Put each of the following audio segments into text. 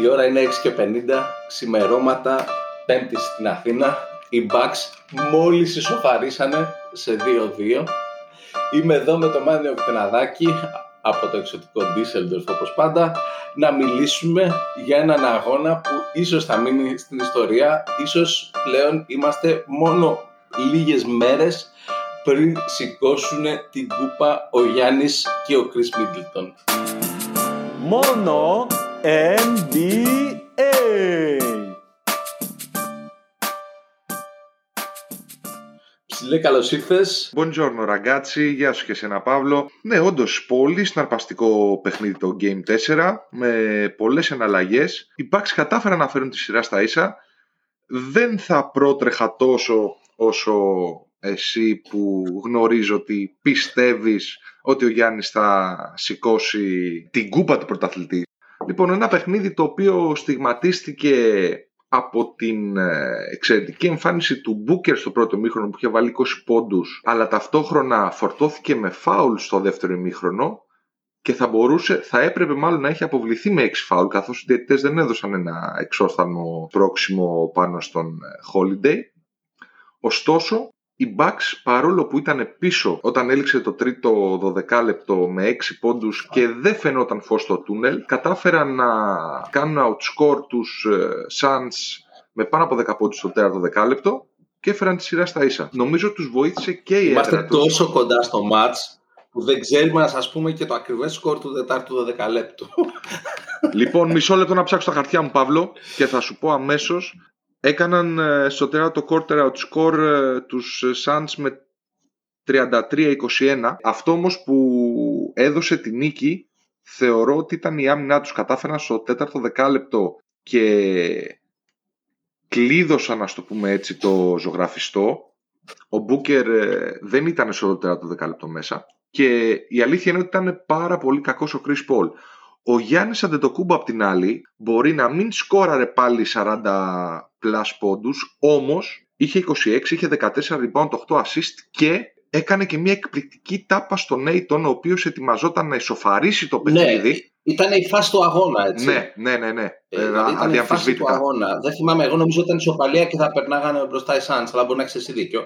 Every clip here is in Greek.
Η ώρα είναι 6 και 50, ξημερώματα, πέμπτη στην Αθήνα. Οι Bucks μόλις ισοφαρίσανε σε 2-2. Είμαι εδώ με το Μάνιο Κτεναδάκη από το εξωτικό Düsseldorf όπως πάντα να μιλήσουμε για έναν αγώνα που ίσως θα μείνει στην ιστορία ίσως πλέον είμαστε μόνο λίγες μέρες πριν σηκώσουν την κούπα ο Γιάννης και ο Chris Middleton. Μόνο NBA. Ψηλέ, καλώς ήρθες. Buongiorno ραγκάτσι, γεια σου και σένα Παύλο. Ναι, όντως πολύ συναρπαστικό παιχνίδι το Game 4 με πολλές εναλλαγές. Οι Bucks κατάφεραν να φέρουν τη σειρά στα ίσα. Δεν θα πρότρεχα τόσο όσο εσύ που γνωρίζω ότι πιστεύεις ότι ο Γιάννης θα σηκώσει την κούπα του πρωταθλητή. Λοιπόν, ένα παιχνίδι το οποίο στιγματίστηκε από την ε, εξαιρετική εμφάνιση του Μπούκερ στο πρώτο ημίχρονο που είχε βάλει 20 πόντους αλλά ταυτόχρονα φορτώθηκε με φάουλ στο δεύτερο ημίχρονο και θα μπορούσε, θα έπρεπε μάλλον να έχει αποβληθεί με 6 φάουλ καθώς οι διαιτητές δεν έδωσαν ένα εξόφθαλμο πρόξιμο πάνω στον ε, Holiday. Ωστόσο, οι Bucks παρόλο που ήταν πίσω όταν έληξε το τρίτο 12 λεπτό με 6 πόντους και δεν φαινόταν φως στο τούνελ κατάφεραν να κάνουν outscore τους ε, Suns με πάνω από 10 πόντους στο τέταρτο δεκάλεπτο και έφεραν τη σειρά στα ίσα. Νομίζω τους βοήθησε και η Είμαστε τόσο κοντά στο match που δεν ξέρουμε να σας πούμε και το ακριβές σκορ του τετάρτου 12 λεπτού. λοιπόν, μισό λεπτό να ψάξω τα χαρτιά μου, Παύλο, και θα σου πω αμέσως έκαναν ε, στο τέταρτο quarter outscore ε, τους ε, Suns με 33-21. Αυτό όμως που έδωσε τη νίκη θεωρώ ότι ήταν η άμυνά τους. Κατάφεραν στο τέταρτο δεκάλεπτο και κλείδωσαν, να το πούμε έτσι, το ζωγραφιστό. Ο Μπούκερ δεν ήταν στο τέταρτο δεκάλεπτο μέσα. Και η αλήθεια είναι ότι ήταν πάρα πολύ κακός ο Chris Paul. Ο Γιάννης Αντετοκούμπο απ' την άλλη μπορεί να μην σκόραρε πάλι 40 plus πόντους, όμως είχε 26, είχε 14 rebound, 8 assist και έκανε και μια εκπληκτική τάπα στον Νέιτον, ο οποίος ετοιμαζόταν να ισοφαρίσει το ναι, παιχνίδι. Ναι, ήταν η φάση του αγώνα, έτσι. Ναι, ναι, ναι. ναι. Ε, δηλαδή ήταν η φάση του αγώνα. Δεν θυμάμαι, εγώ νομίζω ότι ήταν ισοπαλία και θα περνάγανε μπροστά οι Suns, αλλά μπορεί να έχεις εσύ δίκιο.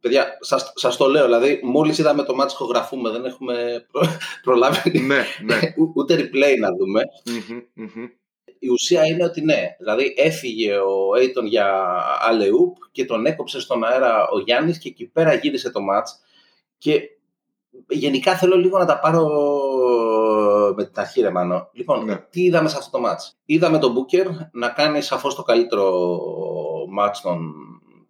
Παιδιά, σας, σας το λέω, δηλαδή, μόλις είδαμε το μάτι ηχογραφούμε, δεν έχουμε προ, προλάβει ναι, ναι. ούτε replay να δούμε. Η ουσία είναι ότι ναι, δηλαδή έφυγε ο Aiton για Αλεούπ και τον έκοψε στον αέρα ο Γιάννης και εκεί πέρα γύρισε το μάτς και γενικά θέλω λίγο να τα πάρω με την αρχή ρε Μάνο. Λοιπόν, ναι. τι είδαμε σε αυτό το μάτς. Είδαμε τον Μπούκερ να κάνει σαφώς το καλύτερο μάτς των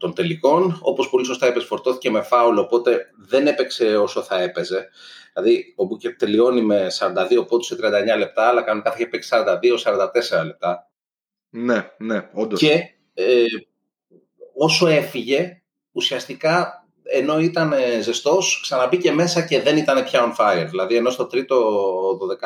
των τελικών. Όπως πολύ σωστά είπες, φορτώθηκε με φάουλ, οπότε δεν έπαιξε όσο θα έπαιζε. Δηλαδή, ο Μπούκερ τελειώνει με 42 πόντους σε 39 λεπτά, αλλά κανονικά θα είχε παίξει 42-44 λεπτά. Ναι, ναι, όντως. Και ε, όσο έφυγε, ουσιαστικά ενώ ήταν ε, ζεστός, ξαναμπήκε μέσα και δεν ήταν πια on fire. Δηλαδή, ενώ στο τρίτο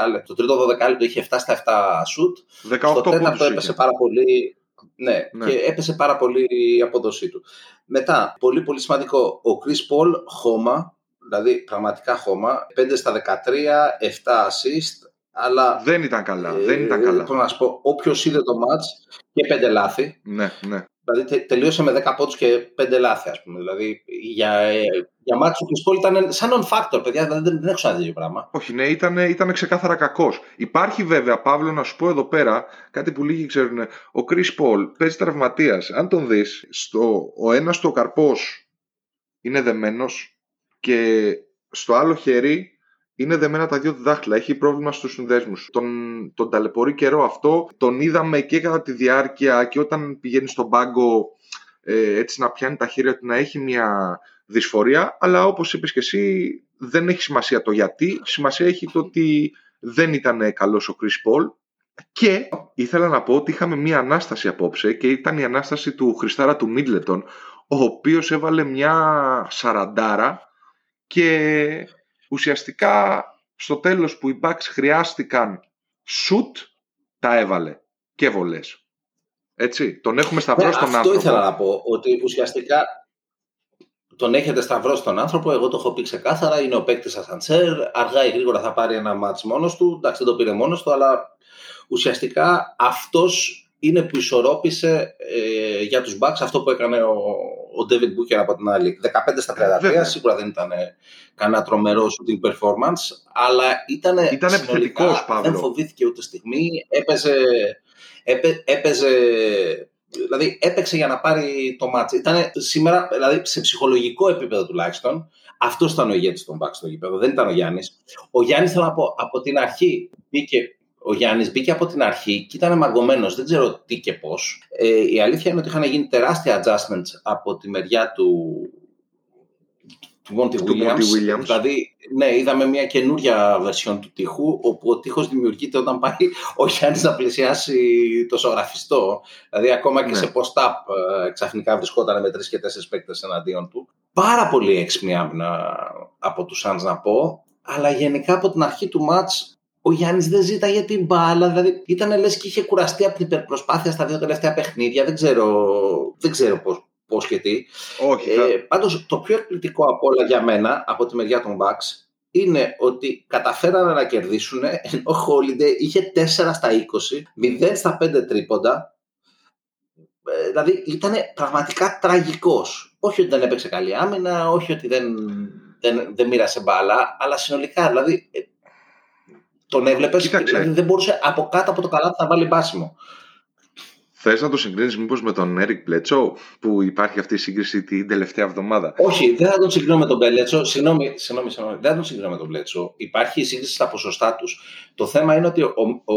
12 λεπτό, το τρίτο 12 λεπτό είχε 7 στα 7 shoot, 18 στο τέταρτο έπεσε πάρα πολύ. Ναι, ναι, και έπεσε πάρα πολύ η απόδοσή του. Μετά, πολύ πολύ σημαντικό, ο Chris Paul χώμα, δηλαδή πραγματικά χώμα, 5 στα 13, 7 assist, αλλά... Δεν ήταν καλά, ε, δεν ήταν καλά. να σου πω, όποιος είδε το match και 5 λάθη, ναι, ναι. Δηλαδή τελείωσε με 10 πόντους και 5 λάθη, ας πούμε. Δηλαδή για, για μάτσο του Πολ ήταν σαν non-factor, παιδιά. Δεν, δεν, δεν έχω σαν τέτοιο πράγμα. Όχι, ναι, ήταν, ήταν ξεκάθαρα κακός. Υπάρχει βέβαια, Παύλο, να σου πω εδώ πέρα κάτι που λίγοι ξέρουν. Ο Chris Πολ παίζει τραυματίας. Αν τον δεις, ο ένας του καρπός είναι δεμένος και στο άλλο χέρι είναι δεμένα τα δύο δάχτυλα. Έχει πρόβλημα στους συνδέσμους. Τον, τον ταλαιπωρεί καιρό αυτό. Τον είδαμε και κατά τη διάρκεια και όταν πηγαίνει στον πάγκο ε, έτσι να πιάνει τα χέρια του να έχει μια δυσφορία. Αλλά όπως είπες και εσύ, δεν έχει σημασία το γιατί. Σημασία έχει το ότι δεν ήταν καλός ο Chris Paul. Και ήθελα να πω ότι είχαμε μια ανάσταση απόψε και ήταν η ανάσταση του Χριστάρα του Μίτλετον, ο οποίος έβαλε μια σαραντάρα και ουσιαστικά στο τέλος που οι Bucks χρειάστηκαν shoot, τα έβαλε και βολές. Έτσι, τον έχουμε σταυρώσει ναι, τον αυτό άνθρωπο. Αυτό ήθελα να πω, ότι ουσιαστικά τον έχετε σταυρώσει τον άνθρωπο, εγώ το έχω πει ξεκάθαρα, είναι ο παίκτης Ασαντσέρ, αργά ή γρήγορα θα πάρει ένα μάτς μόνος του, εντάξει δεν το πήρε μόνος του, αλλά ουσιαστικά αυτός είναι που ισορρόπησε ε, για τους Bucks αυτό που έκανε ο, ο David Booker από την άλλη. 15 στα 33, σίγουρα δεν ήταν κανένα τρομερό shooting performance, αλλά ήταν ήταν επιθετικός, δεν φοβήθηκε ούτε στιγμή, έπαιζε, έπαι, έπαιζε δηλαδή έπαιξε για να πάρει το μάτς. Ήταν σήμερα, δηλαδή σε ψυχολογικό επίπεδο τουλάχιστον, αυτός ήταν ο ηγέτης των Bucks στο γήπεδο, δεν ήταν ο Γιάννης. Ο Γιάννης, θέλω να πω, από την αρχή μπήκε ο Γιάννης μπήκε από την αρχή και ήταν μαγκωμένο. Δεν ξέρω τι και πώς. Ε, η αλήθεια είναι ότι είχαν γίνει τεράστια adjustments από τη μεριά του, του Monty Williams. Δηλαδή, ναι, είδαμε μια καινούρια βερσιόν του τείχου, όπου ο τείχος δημιουργείται όταν πάει ο Γιάννης να πλησιάσει το ζωγραφιστό. Δηλαδή, ακόμα και ναι. σε post-up ε, ξαφνικά βρισκόταν με τρεις και τέσσερις παίκτες εναντίον του. Πάρα πολύ έξυπνη άμυνα από τους Suns να πω, αλλά γενικά από την αρχή του match ο Γιάννης δεν ζήταγε την μπάλα. Δηλαδή ήταν λες και είχε κουραστεί από την υπερπροσπάθεια στα δύο τελευταία παιχνίδια. Δεν ξέρω, δεν ξέρω πώς πώς και τι. Όχι, θα... ε, πάντως το πιο εκπληκτικό από όλα για μένα από τη μεριά των Bucks είναι ότι καταφέρανε να κερδίσουν ενώ ο Holiday είχε 4 στα 20, 0 στα 5 τρίποντα. Ε, δηλαδή ήταν πραγματικά τραγικός. Όχι ότι δεν έπαιξε καλή άμυνα, όχι ότι δεν, δεν, δεν μοίρασε μπάλα, αλλά συνολικά δηλαδή ε, τον έβλεπες δηλαδή δεν μπορούσε από κάτω από το καλάθι να βάλει μπάσιμο. Θες να το συγκρίνεις μήπως με τον Έρικ Πλέτσο, που υπάρχει αυτή η σύγκριση την τελευταία εβδομάδα; Όχι, δεν θα τον συγκρίνω με τον Πλέτσο. Συγγνώμη, συγγνώμη, συγγνώμη, δεν θα τον συγκρίνω με τον Πλέτσο. Υπάρχει η σύγκριση στα ποσοστά τους. Το θέμα είναι ότι ο, ο,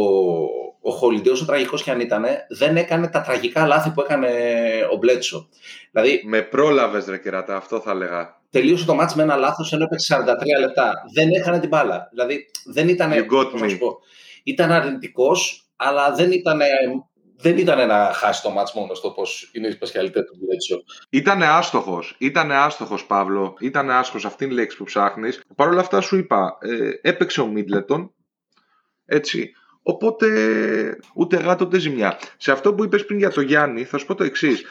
ο Χολιντέ, όσο τραγικός και αν ήταν, δεν έκανε τα τραγικά λάθη που έκανε ο Μπλέτσο. Δηλαδή, με πρόλαβες, ρε κερατά, αυτό θα έλεγα. Τελείωσε το μάτς με ένα λάθος ενώ έπαιξε 43 λεπτά. Δεν έκανε την μπάλα. Δηλαδή, δεν ήταν. Ήταν αρνητικός, αλλά δεν ήταν δεν ήταν να χάσει το μάτς μόνος στο πώ είναι η σπασιαλιτέ του Μπλέτσο. Ήταν άστοχος. Ήταν άστοχος, Παύλο. Ήταν άστοχο. Αυτή είναι η λέξη που ψάχνεις. Παρ' όλα αυτά σου είπα, ε, έπαιξε ο Μίτλετον. Έτσι. Οπότε ούτε γάτο ούτε ζημιά. Σε αυτό που είπες πριν για το Γιάννη, θα σου πω το εξής.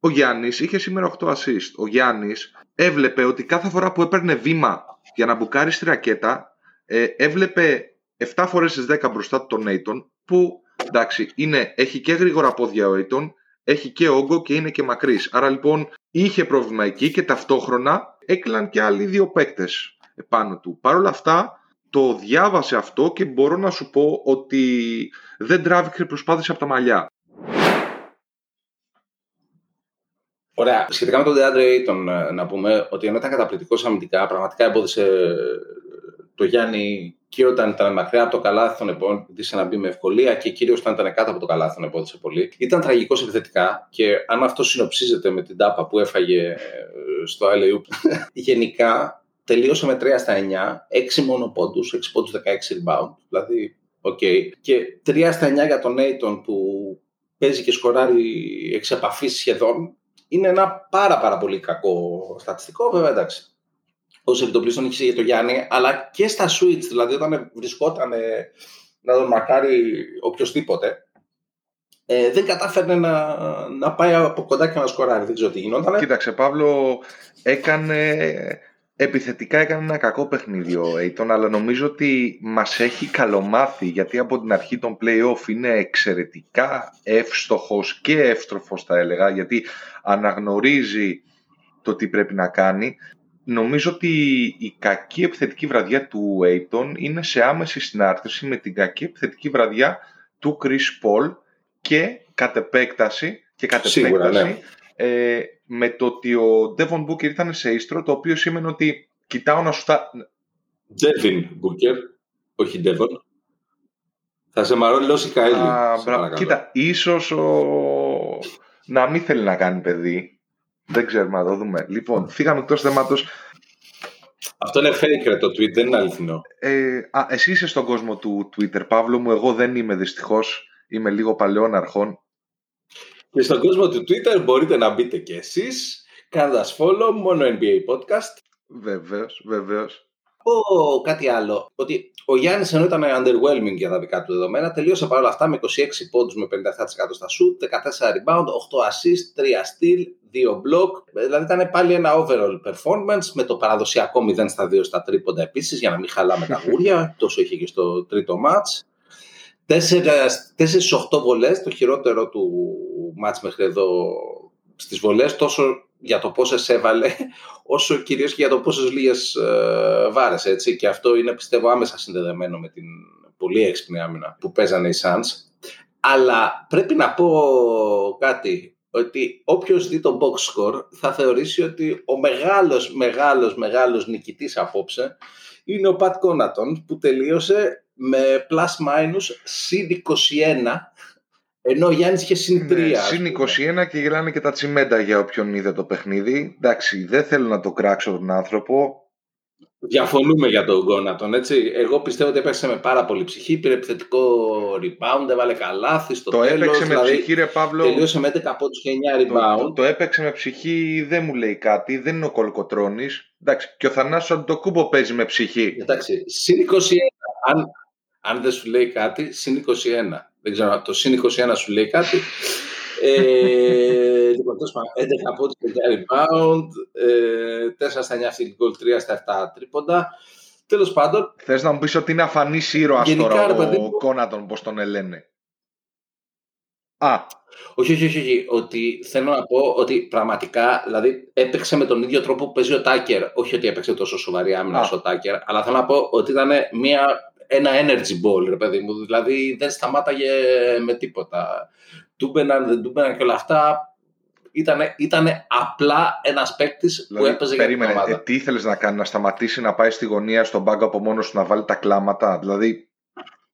Ο Γιάννης είχε σήμερα 8 assist. Ο Γιάννης έβλεπε ότι κάθε φορά που έπαιρνε βήμα για να μπουκάρει στη ρακέτα, ε, έβλεπε 7 φορές στις 10 μπροστά του τον Νέιτον, που εντάξει, είναι, έχει και γρήγορα πόδια ο Aiton, έχει και όγκο και είναι και μακρύς. Άρα λοιπόν είχε πρόβλημα εκεί και ταυτόχρονα έκλειναν και άλλοι δύο παίκτες επάνω του. Παρ' όλα αυτά το διάβασε αυτό και μπορώ να σου πω ότι δεν τράβηξε προσπάθηση από τα μαλλιά. Ωραία. Σχετικά με τον DeAndre Ayton, ε, να πούμε ότι ενώ ήταν καταπληκτικός αμυντικά, πραγματικά εμπόδισε το Γιάννη και όταν ήταν μακριά από το καλάθι τον εμπόδισε να μπει με ευκολία και κυρίως όταν ήταν κάτω από το καλάθι τον εμπόδισε πολύ. Ήταν τραγικός επιθετικά και αν αυτό συνοψίζεται με την τάπα που έφαγε ε, στο LAU, γενικά τελείωσε με 3 στα 9, 6 μόνο πόντους, 6 πόντους 16 rebound. Δηλαδή, ok. Okay. Και 3 στα 9 για τον Ayton που παίζει και σκοράρει εξ επαφής σχεδόν. Είναι ένα πάρα πάρα πολύ κακό στατιστικό, βέβαια εντάξει ω επιτοπλίστων είχε για το Γιάννη, αλλά και στα switch, δηλαδή όταν βρισκόταν να τον μακάρει οποιοδήποτε, ε, δεν κατάφερνε να, να πάει από κοντά και να σκοράρει. Δεν ξέρω τι γινόταν. Κοίταξε, Παύλο, έκανε επιθετικά έκανε ένα κακό παιχνίδι ο Aiton, αλλά νομίζω ότι μας έχει καλομάθει, γιατί από την αρχή των play-off είναι εξαιρετικά εύστοχος και εύστροφος θα έλεγα, γιατί αναγνωρίζει το τι πρέπει να κάνει Νομίζω ότι η κακή επιθετική βραδιά του Aiton είναι σε άμεση συνάρτηση με την κακή επιθετική βραδιά του Chris Paul και κατ' επέκταση, και κατ επέκταση ναι. ε, με το ότι ο Devon Booker ήταν σε ίστρο, το οποίο σημαίνει ότι κοιτάω να σου τα... Devin Booker, όχι Devon. Θα σε μαρώνει Κάιλι. Κοίτα, ίσως ο... να μην θέλει να κάνει παιδί, δεν ξέρουμε να το δούμε. Λοιπόν, φύγαμε εκτός θέματος. Αυτό είναι fake, το tweet, δεν είναι αληθινό. Ε, α, εσύ είσαι στον κόσμο του Twitter, Παύλο μου. Εγώ δεν είμαι δυστυχώς. Είμαι λίγο παλαιών αρχών. Και στον κόσμο του Twitter μπορείτε να μπείτε και εσείς, κάνοντα follow, μόνο NBA podcast. Βεβαίως, βεβαίως. πω κάτι άλλο. Ότι ο Γιάννης ενώ ήταν underwhelming για τα δικά του δεδομένα, τελείωσε παρόλα αυτά με 26 πόντους με 57% στα shoot, 14 rebound, 8 assist, 3 steal, 2 block. Δηλαδή ήταν πάλι ένα overall performance με το παραδοσιακό 0 στα 2 στα τρίποντα επίσης, για να μην χαλάμε τα γούρια. Τόσο είχε και στο τρίτο match. 4 στι 8 βολές, το χειρότερο του match μέχρι εδώ στις βολές, τόσο για το πόσες έβαλε, όσο κυρίως και για το πόσες λίγες ε, βάρε. Και αυτό είναι πιστεύω άμεσα συνδεδεμένο με την πολύ έξυπνη άμυνα που παίζανε οι Suns. Αλλά πρέπει να πω κάτι, ότι όποιος δει το box score θα θεωρήσει ότι ο μεγάλος, μεγάλος, μεγάλος νικητής απόψε είναι ο Πατ Κόνατον που τελείωσε με plus minus συν 21 ενώ ο Γιάννης είχε συν 3. Ναι, συν 21 και γελάνε και τα τσιμέντα για όποιον είδε το παιχνίδι. Εντάξει, δεν θέλω να το κράξω τον άνθρωπο. Διαφωνούμε για τον Γκόνατον, έτσι. Εγώ πιστεύω ότι έπαιξε με πάρα πολύ ψυχή, πήρε επιθετικό rebound, έβαλε καλάθι στο το τέλος. Το έπαιξε με ψυχή, ρε Παύλο. Τελείωσε με 11 πόντους και 9 rebound. Το, το, έπαιξε με ψυχή, δεν μου λέει κάτι, δεν είναι ο Κολκοτρώνης. Εντάξει, και ο Θανάσος Αντοκούμπο παίζει με ψυχή. Εντάξει, συν 21, αν, αν δεν σου λέει κάτι, συν 21. Δεν ξέρω, το συν 21 σου λέει κάτι. ε, λοιπόν, τόσο πάνω, 11 πόντους και 9 rebound, ε, 4 στα 9 field goal, 3 στα 7 τρίποντα. Τέλος πάντων. Θες να μου πεις ότι είναι αφανής ήρωας τώρα ο, ο Κόνατον, πώς τον ελένε; Α. Όχι, όχι, όχι, όχι. Ότι θέλω να πω ότι πραγματικά δηλαδή, έπαιξε με τον ίδιο τρόπο που παίζει ο Τάκερ. Όχι ότι έπαιξε τόσο σοβαρή άμυνα ο Τάκερ, αλλά θέλω να πω ότι ήταν μια ένα energy ball, ρε παιδί μου. Δηλαδή δεν σταμάταγε με τίποτα. Τούμπαιναν, δεν τούμπαιναν και όλα αυτά. Ήτανε, ήτανε απλά ένας παίκτης δηλαδή, που έπαιζε περίμενε, για την ομάδα. Ε, τι ήθελες να κάνει, να σταματήσει να πάει στη γωνία στον πάγκο από μόνος του να βάλει τα κλάματα; Δηλαδή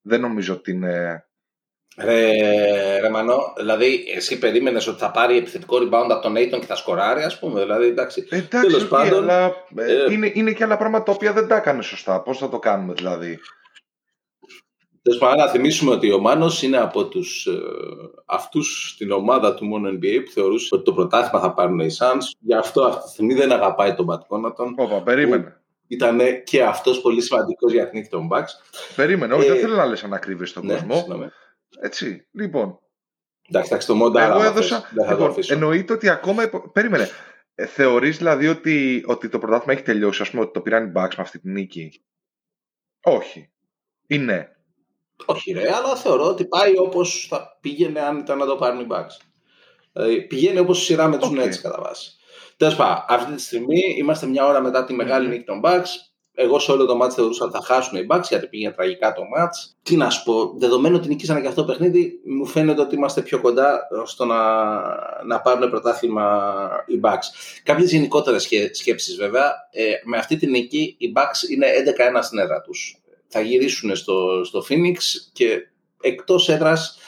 δεν νομίζω ότι είναι. Ρε, ρε Μανώ, δηλαδή εσύ περίμενες ότι θα πάρει επιθετικό rebound από τον Νέιτον και θα σκοράρει, ας πούμε. Δηλαδή, εντάξει. Εντάξει, τέλος πάντων, αλλά ε, είναι, είναι και άλλα πράγματα τα οποία δεν τα έκανε σωστά. Πώς θα το κάνουμε δηλαδή; Τέλος πάντων, να θυμίσουμε ότι ο Μάνος είναι από τους ε, αυτούς στην ομάδα του μόνο NBA που θεωρούσε ότι το πρωτάθλημα θα πάρουν οι Suns. Γι' αυτό αυτή τη στιγμή δεν αγαπάει τον Μπατ Κόνατον. Ωπα, περίμενε. Ήταν και αυτός πολύ σημαντικός για την νίκη των Bucks. Περίμενε, όχι, ε, δεν θέλω να λες ανακρίβεις στον ναι, κόσμο. Συγνώμη. Έτσι, λοιπόν. Εντάξει, εντάξει, το μόντα Εγώ έδωσα. Λοιπόν, εννοείται ότι ακόμα. Περίμενε. Ε, Θεωρείς δηλαδή ότι, ότι το πρωτάθλημα έχει τελειώσει, ας πούμε, ότι το πήραν οι Bucks με αυτή τη νίκη; Όχι. Ή ναι; Όχι ρε, αλλά θεωρώ ότι πάει όπως θα πήγαινε αν ήταν να το πάρουν οι Bucks. Δηλαδή πηγαίνει όπως σειρά με τους okay. Nets κατά βάση. Τέλος πάντων, αυτή τη στιγμή είμαστε μια ώρα μετά τη μεγάλη mm-hmm. νίκη των Bucks. Εγώ σε όλο το μάτς θεωρούσα ότι θα χάσουν οι Bucks γιατί πήγαινε τραγικά το μάτς. Τι να σου πω, δεδομένου ότι νικήσανε και αυτό το παιχνίδι, μου φαίνεται ότι είμαστε πιο κοντά στο να, να πάρουν πρωτάθλημα οι Bucks. Κάποιες γενικότερες σκέψεις βέβαια. Ε, με αυτή τη νίκη οι Bucks είναι 11-1 στην έδρα τους θα γυρίσουν στο, στο Phoenix και εκτός έδρας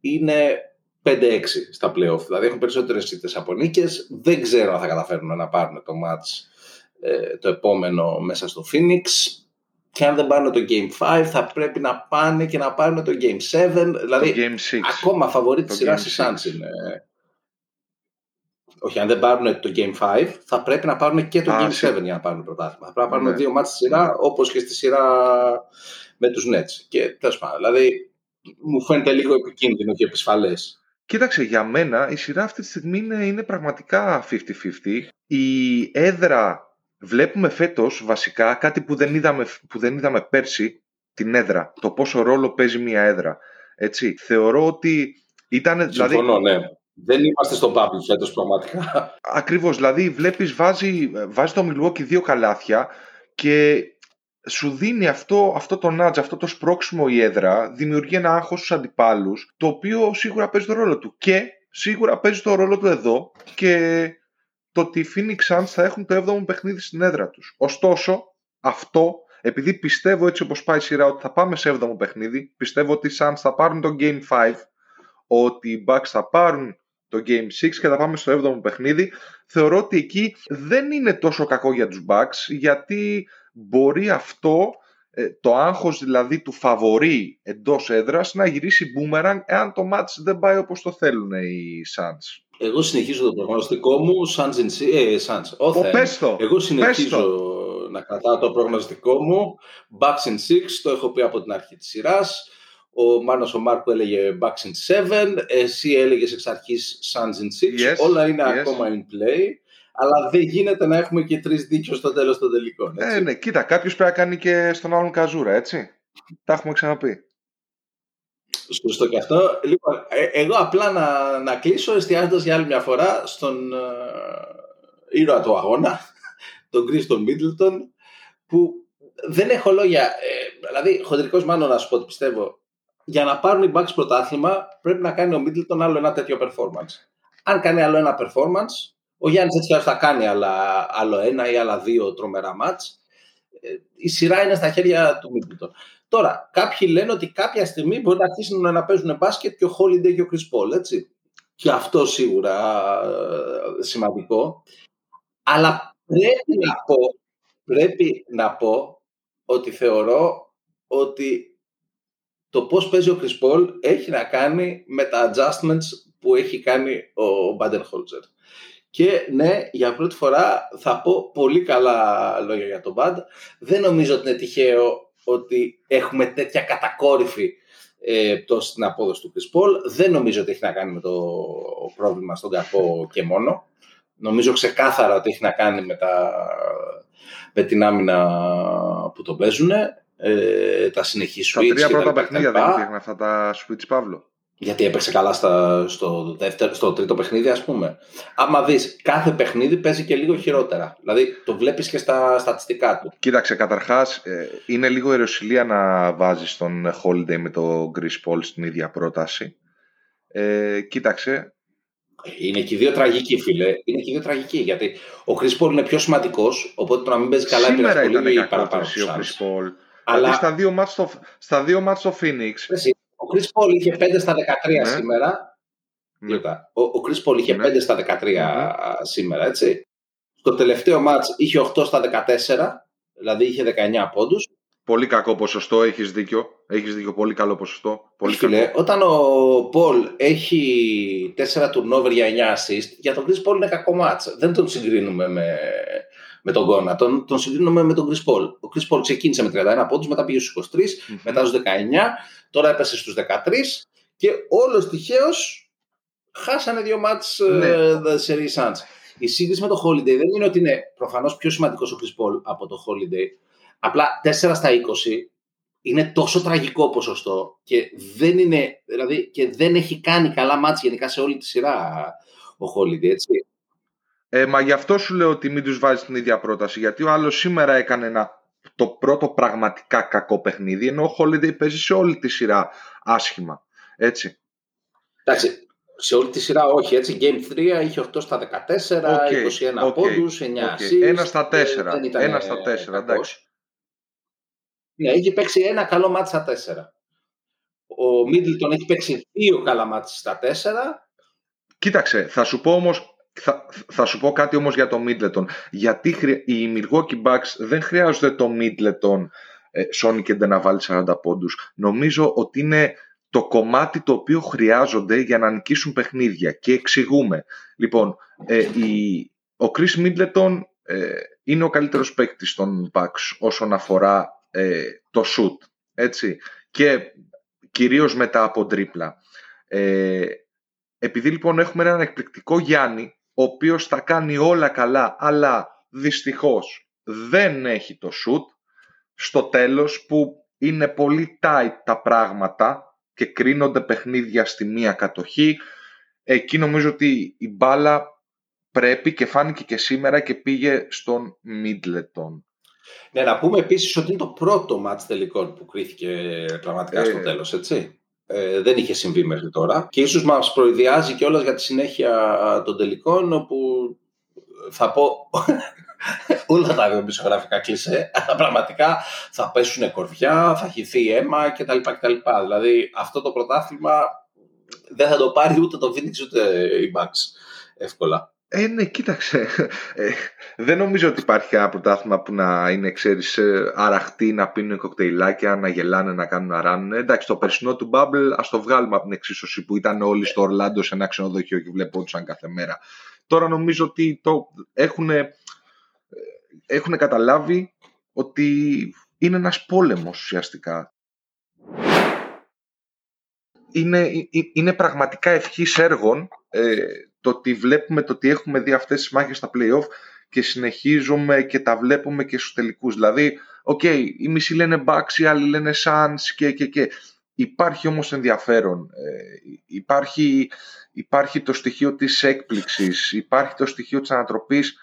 είναι 5-6 στα playoff. Δηλαδή έχουν περισσότερες ήττες από νίκες. Δεν ξέρω αν θα καταφέρουν να πάρουν το match ε, το επόμενο μέσα στο Phoenix. Και αν δεν πάρουν το Game 5 θα πρέπει να πάνε και να πάρουν το Game 7. Δηλαδή το Game 6. ακόμα φαβορή της σειράς της Suns είναι. Όχι, αν δεν πάρουν το Game 5, θα πρέπει να πάρουν και το Game 7 για να πάρουν πρωτάθλημα. Θα πρέπει να πάρουν ναι. δύο μάτια στη σειρά, ναι. όπως και στη σειρά με τους Nets. Και τέλος πάντων, δηλαδή μου φαίνεται λίγο επικίνδυνο και επισφαλές. Κοίταξε, για μένα η σειρά αυτή τη στιγμή είναι, είναι πραγματικά 50-50. Η έδρα βλέπουμε φέτος βασικά κάτι που δεν, είδαμε, που δεν είδαμε πέρσι, την έδρα. Το πόσο ρόλο παίζει μια έδρα. Έτσι. Θεωρώ ότι ήταν. Συμφωνώ, δηλαδή, ναι. Δεν είμαστε στον bubble φέτος πραγματικά. Ακριβώς, δηλαδή βλέπεις βάζει, βάζει το Milwaukee δύο καλάθια και σου δίνει αυτό, αυτό το nudge, αυτό το σπρώξιμο η έδρα, δημιουργεί ένα άγχος στους αντιπάλους, το οποίο σίγουρα παίζει το ρόλο του. Και σίγουρα παίζει το ρόλο του εδώ και το ότι οι Phoenix Suns θα έχουν το 7ο παιχνίδι στην έδρα τους. Ωστόσο, αυτό, επειδή πιστεύω έτσι όπως πάει η σειρά ότι θα πάμε σε 7ο παιχνίδι, πιστεύω ότι οι Suns θα πάρουν το Game 5, ότι οι Bucks θα πάρουν το Game 6 και θα πάμε στο 7ο παιχνίδι. Θεωρώ ότι εκεί δεν είναι τόσο κακό για τους Bucks γιατί μπορεί αυτό ε, το άγχος δηλαδή του φαβορή εντός έδρας να γυρίσει boomerang εάν το match δεν πάει όπως το θέλουν οι Suns. Εγώ συνεχίζω το προγνωστικό μου Suns in ε, Suns. Oh, πες το, Εγώ συνεχίζω να κρατάω το προγνωστικό μου. Bucks in 6, το έχω πει από την αρχή της σειράς. Ο Μάνος ο Μάρκο έλεγε Bucks in 7, εσύ έλεγες εξ αρχής Suns in 6. Όλα είναι ακόμα in play. Αλλά δεν γίνεται να έχουμε και τρεις δίκιο στο τέλος των τελικών. Έτσι. Ε, ναι, κοίτα, κάποιος πρέπει να κάνει και στον άλλον καζούρα, έτσι. Τα έχουμε ξαναπεί. Σωστό και αυτό. Λοιπόν, ε, εγώ απλά να, να κλείσω εστιάζοντας για άλλη μια φορά στον ε, ήρωα του αγώνα, τον Κρίστον Μίτλτον, που δεν έχω λόγια. Ε, δηλαδή, χοντρικός μάλλον να σου πω ότι πιστεύω, για να πάρουν οι Bucks πρωτάθλημα πρέπει να κάνει ο Μίτλτον άλλο ένα τέτοιο performance. Αν κάνει άλλο ένα performance, ο Γιάννης έτσι θα κάνει άλλα, άλλο ένα ή άλλα δύο τρομερά μάτς. Ε, η σειρά είναι στα χέρια του Μίτλτον. Τώρα, κάποιοι λένε ότι κάποια στιγμή μπορεί να αρχίσουν να παίζουν μπάσκετ και ο Holiday και ο Chris Paul, έτσι. Και αυτό σίγουρα ε, σημαντικό. Αλλά πρέπει να πω, πρέπει να πω ότι θεωρώ ότι το πώς παίζει ο Chris Paul έχει να κάνει με τα adjustments που έχει κάνει ο Baden-Holzer. Και ναι, για πρώτη φορά θα πω πολύ καλά λόγια για τον Bad. Δεν νομίζω ότι είναι τυχαίο ότι έχουμε τέτοια κατακόρυφη ε, πτώση στην απόδοση του Chris Paul. Δεν νομίζω ότι έχει να κάνει με το πρόβλημα στον καρπό και μόνο. Νομίζω ξεκάθαρα ότι έχει να κάνει με, τα, με την άμυνα που το παίζουν. Ε, τα συνεχή switch. Τα τρία πρώτα παιχνίδια δεν υπήρχαν αυτά τα switch, Παύλο. Γιατί έπαιξε καλά στα, στο, δεύτερο, στο τρίτο παιχνίδι, ας πούμε. Άμα δεις, κάθε παιχνίδι παίζει και λίγο χειρότερα. Δηλαδή το βλέπεις και στα στατιστικά του. Κοίταξε, καταρχάς, ε, είναι λίγο ερωσιλία να βάζεις τον Holiday με το Chris Paul στην ίδια πρόταση. Ε, κοίταξε. Είναι και οι δύο τραγικοί, φίλε. Είναι και οι δύο τραγικοί. Γιατί ο Chris Paul είναι πιο σημαντικός, οπότε το να μην παίζει καλά Σήμερα ήταν παραπάνω. Ο Chris Paul. Αλλά... Δηλαδή στα δύο μάτς στο, στα δύο μάτς στο Phoenix ο Chris Paul είχε 5 στα 13 ναι. σήμερα. Ναι. Ο, ο Chris Paul είχε ναι. 5 στα 13 ναι. σήμερα, έτσι. Στο τελευταίο μάτς είχε 8 στα 14, δηλαδή είχε 19 πόντους. Πολύ κακό ποσοστό, έχεις δίκιο. Έχεις δίκιο, πολύ καλό ποσοστό. Πολύ Φίλε, όταν ο Paul έχει 4 turnover για 9 assist, για τον Chris Paul είναι κακό μάτς. Δεν τον συγκρίνουμε με, με τον Κόνα. Τον, τον συγκρίνουμε με τον Chris Paul. Ο Chris Paul ξεκίνησε με 31 πόντους, μετά πήγε στους 23, mm-hmm. μετά στους 19, τώρα έπεσε στους 13 και όλος τυχαίως χάσανε δύο μάτς ναι. σε Suns. Η σύγκριση με το Holiday δεν είναι ότι είναι προφανώς πιο σημαντικός ο Chris Paul από το Holiday. Απλά 4 στα 20 είναι τόσο τραγικό ποσοστό και δεν, είναι, δηλαδή, και δεν έχει κάνει καλά μάτς γενικά σε όλη τη σειρά ο Holiday, έτσι. Ε, μα γι' αυτό σου λέω ότι μην τους βάζεις την ίδια πρόταση. Γιατί ο άλλος σήμερα έκανε ένα, το πρώτο πραγματικά κακό παιχνίδι, ενώ ο Holiday παίζει σε όλη τη σειρά άσχημα. Έτσι. Εντάξει, σε όλη τη σειρά όχι, έτσι. Game 3 είχε 8 στα 14, okay, 21 okay, πόντους, 9 okay. 1 στα 4, Ένα στα 4, εντάξει. Ναι, έχει παίξει ένα καλό μάτι στα 4. Ο Μίτλτον έχει παίξει δύο καλά μάτια στα 4. Κοίταξε, θα σου πω όμως θα, θα σου πω κάτι όμως για το Middleton. Γιατί οι Milwaukee Bucks δεν χρειάζονται το Middleton ε, Sony και να βάλει 40 πόντους. Νομίζω ότι είναι το κομμάτι το οποίο χρειάζονται για να νικήσουν παιχνίδια. Και εξηγούμε. Λοιπόν, ε, η, ο Chris Middleton ε, είναι ο καλύτερος παίκτης των Bucks όσον αφορά ε, το shoot. Έτσι. Και κυρίως μετά από τρίπλα. Ε, επειδή λοιπόν έχουμε έναν εκπληκτικό Γιάννη, ο οποίος τα κάνει όλα καλά, αλλά δυστυχώς δεν έχει το shoot στο τέλος που είναι πολύ tight τα πράγματα και κρίνονται παιχνίδια στη μία κατοχή. Εκεί νομίζω ότι η μπάλα πρέπει και φάνηκε και σήμερα και πήγε στον Μίτλετον. Ναι, να πούμε επίσης ότι είναι το πρώτο μάτς τελικών που κρίθηκε πραγματικά στο ε, τέλος, έτσι. Ε, δεν είχε συμβεί μέχρι τώρα. Και ίσως μας προειδιάζει και για τη συνέχεια των τελικών, όπου θα πω όλα τα δημοσιογραφικά κλισέ, αλλά πραγματικά θα πέσουν κορφιά, θα χυθεί αίμα κτλ. κτλ. Δηλαδή αυτό το πρωτάθλημα δεν θα το πάρει ούτε το Phoenix ούτε η Bucks εύκολα. Ε, ναι, κοίταξε. Ε, δεν νομίζω ότι υπάρχει ένα πρωτάθλημα που να είναι, ξέρεις, ε, αραχτή, να πίνουν κοκτέιλάκια, να γελάνε, να κάνουν να ράνουν. Εντάξει, το περσινό του Bubble, ας το βγάλουμε από την εξίσωση που ήταν όλοι στο Ορλάντο σε ένα ξενοδοχείο και βλεπόντουσαν κάθε μέρα. Τώρα νομίζω ότι το έχουν, ε, έχουν καταλάβει ότι είναι ένας πόλεμος ουσιαστικά. Είναι, είναι πραγματικά ευχής έργον ε, το ότι βλέπουμε το ότι έχουμε δει αυτές τις μάχες στα play-off και συνεχίζουμε και τα βλέπουμε και στους τελικούς. Δηλαδή, ok, okay, οι μισοί λένε Bucks, οι άλλοι λένε Suns και, και, και. Υπάρχει όμως ενδιαφέρον. Ε, υπάρχει, υπάρχει το στοιχείο της έκπληξης, υπάρχει το στοιχείο της ανατροπής,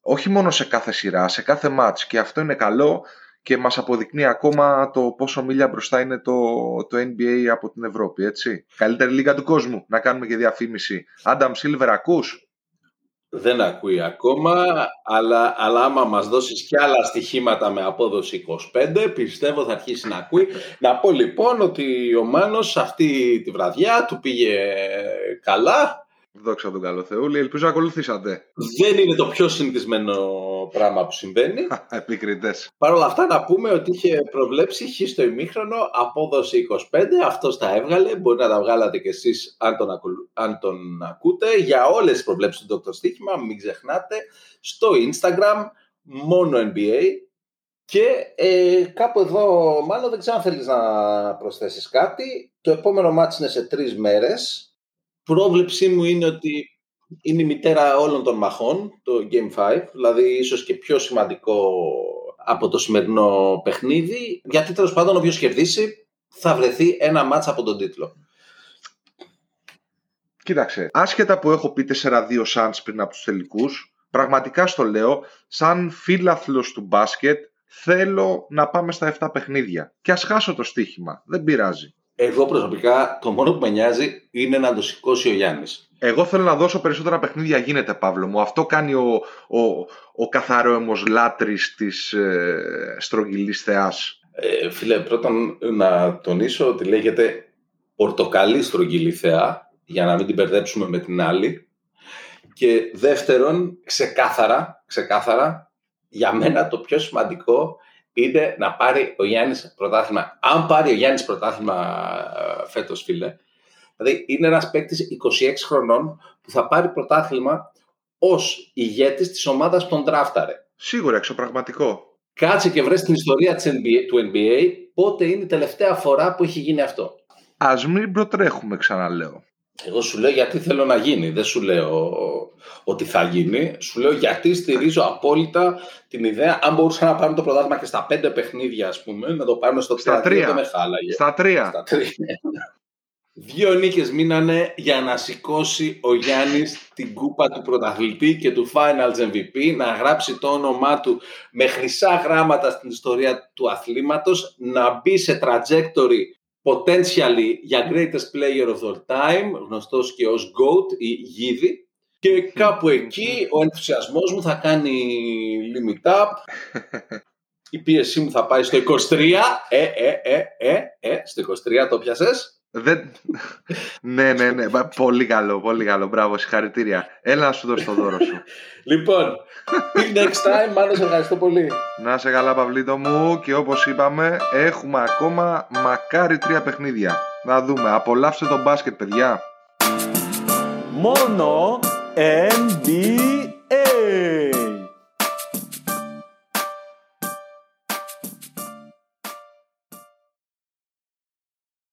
όχι μόνο σε κάθε σειρά, σε κάθε ματς. Και αυτό είναι καλό και μας αποδεικνύει ακόμα το πόσο μίλια μπροστά είναι το, το NBA από την Ευρώπη, έτσι. Καλύτερη λίγα του κόσμου, να κάνουμε και διαφήμιση. Άνταμ Σίλβερ, ακούς; Δεν ακούει ακόμα, αλλά, αλλά άμα μας δώσεις κι άλλα στοιχήματα με απόδοση 25, πιστεύω θα αρχίσει να ακούει. Να πω λοιπόν ότι ο Μάνος αυτή τη βραδιά του πήγε καλά, Δόξα τον καλό Θεούλη. Ελπίζω να ακολουθήσατε. Δεν είναι το πιο συνηθισμένο πράγμα που συμβαίνει. Επικριτές. Παρ' όλα αυτά, να πούμε ότι είχε προβλέψει χ στο ημίχρονο απόδοση 25. Αυτός τα έβγαλε. Μπορεί να τα βγάλατε κι εσείς αν, τον αν τον ακούτε. Για όλες τις προβλέψεις του Dr. Στίχημα, μην ξεχνάτε στο Instagram μόνο NBA. Και ε, κάπου εδώ, μάλλον δεν ξέρω αν θέλεις να προσθέσεις κάτι. Το επόμενο μάτι είναι σε τρεις μέρες πρόβλεψή μου είναι ότι είναι η μητέρα όλων των μαχών, το Game 5, δηλαδή ίσως και πιο σημαντικό από το σημερινό παιχνίδι, γιατί τέλος πάντων όποιος κερδίσει θα βρεθεί ένα μάτς από τον τίτλο. Κοίταξε, άσχετα που έχω πει 4-2 Suns πριν από τους τελικούς, πραγματικά στο λέω, σαν φίλαθλος του μπάσκετ, θέλω να πάμε στα 7 παιχνίδια. Και ας χάσω το στοίχημα, δεν πειράζει. Εγώ προσωπικά το μόνο που με νοιάζει είναι να το σηκώσει ο Γιάννης. Εγώ θέλω να δώσω περισσότερα παιχνίδια γίνεται, Παύλο μου. Αυτό κάνει ο, ο, ο καθαρό λάτρης της ε, στρογγυλής θεάς. Ε, φίλε, πρώτον να τονίσω ότι λέγεται πορτοκαλί στρογγυλή θεά, για να μην την μπερδέψουμε με την άλλη. Και δεύτερον, ξεκάθαρα, ξεκάθαρα, για μένα το πιο σημαντικό είναι να πάρει ο Γιάννης πρωτάθλημα. Αν πάρει ο Γιάννης πρωτάθλημα ε, φέτος, φίλε, δηλαδή είναι ένας παίκτης 26 χρονών που θα πάρει πρωτάθλημα ως ηγέτης της ομάδας των Τράφταρε. Σίγουρα, εξωπραγματικό. Κάτσε και βρες την ιστορία της NBA, του NBA πότε είναι η τελευταία φορά που έχει γίνει αυτό. Α μην προτρέχουμε, ξαναλέω. Εγώ σου λέω γιατί θέλω να γίνει. Δεν σου λέω ότι θα γίνει. Σου λέω γιατί στηρίζω απόλυτα την ιδέα. Αν μπορούσαν να πάρουν το πρωτάθλημα και στα πέντε παιχνίδια, ας πούμε, να το πάρουν στο στα τρία. Δεν με χάλαγε. Στα τρία. Στα τρία. Δύο νίκες μείνανε για να σηκώσει ο Γιάννης την κούπα του πρωταθλητή και του Finals MVP, να γράψει το όνομά του με χρυσά γράμματα στην ιστορία του αθλήματος, να μπει σε trajectory potentially για greatest player of all time, γνωστός και ως GOAT ή Γίδη. Και κάπου εκεί ο ενθουσιασμός μου θα κάνει limit up. Η πίεσή μου θα πάει στο 23. Ε, ε, ε, ε, ε, στο 23 το πιασες. Δεν... ναι, ναι, ναι. Πολύ καλό, πολύ καλό. Μπράβο, συγχαρητήρια. Έλα να σου δώσω το δώρο σου. λοιπόν, till next time. Μάλλον σε ευχαριστώ πολύ. Να σε καλά, Παυλίτο μου. Και όπως είπαμε, έχουμε ακόμα μακάρι τρία παιχνίδια. Να δούμε. Απολαύστε το μπάσκετ, παιδιά. Μόνο NBA.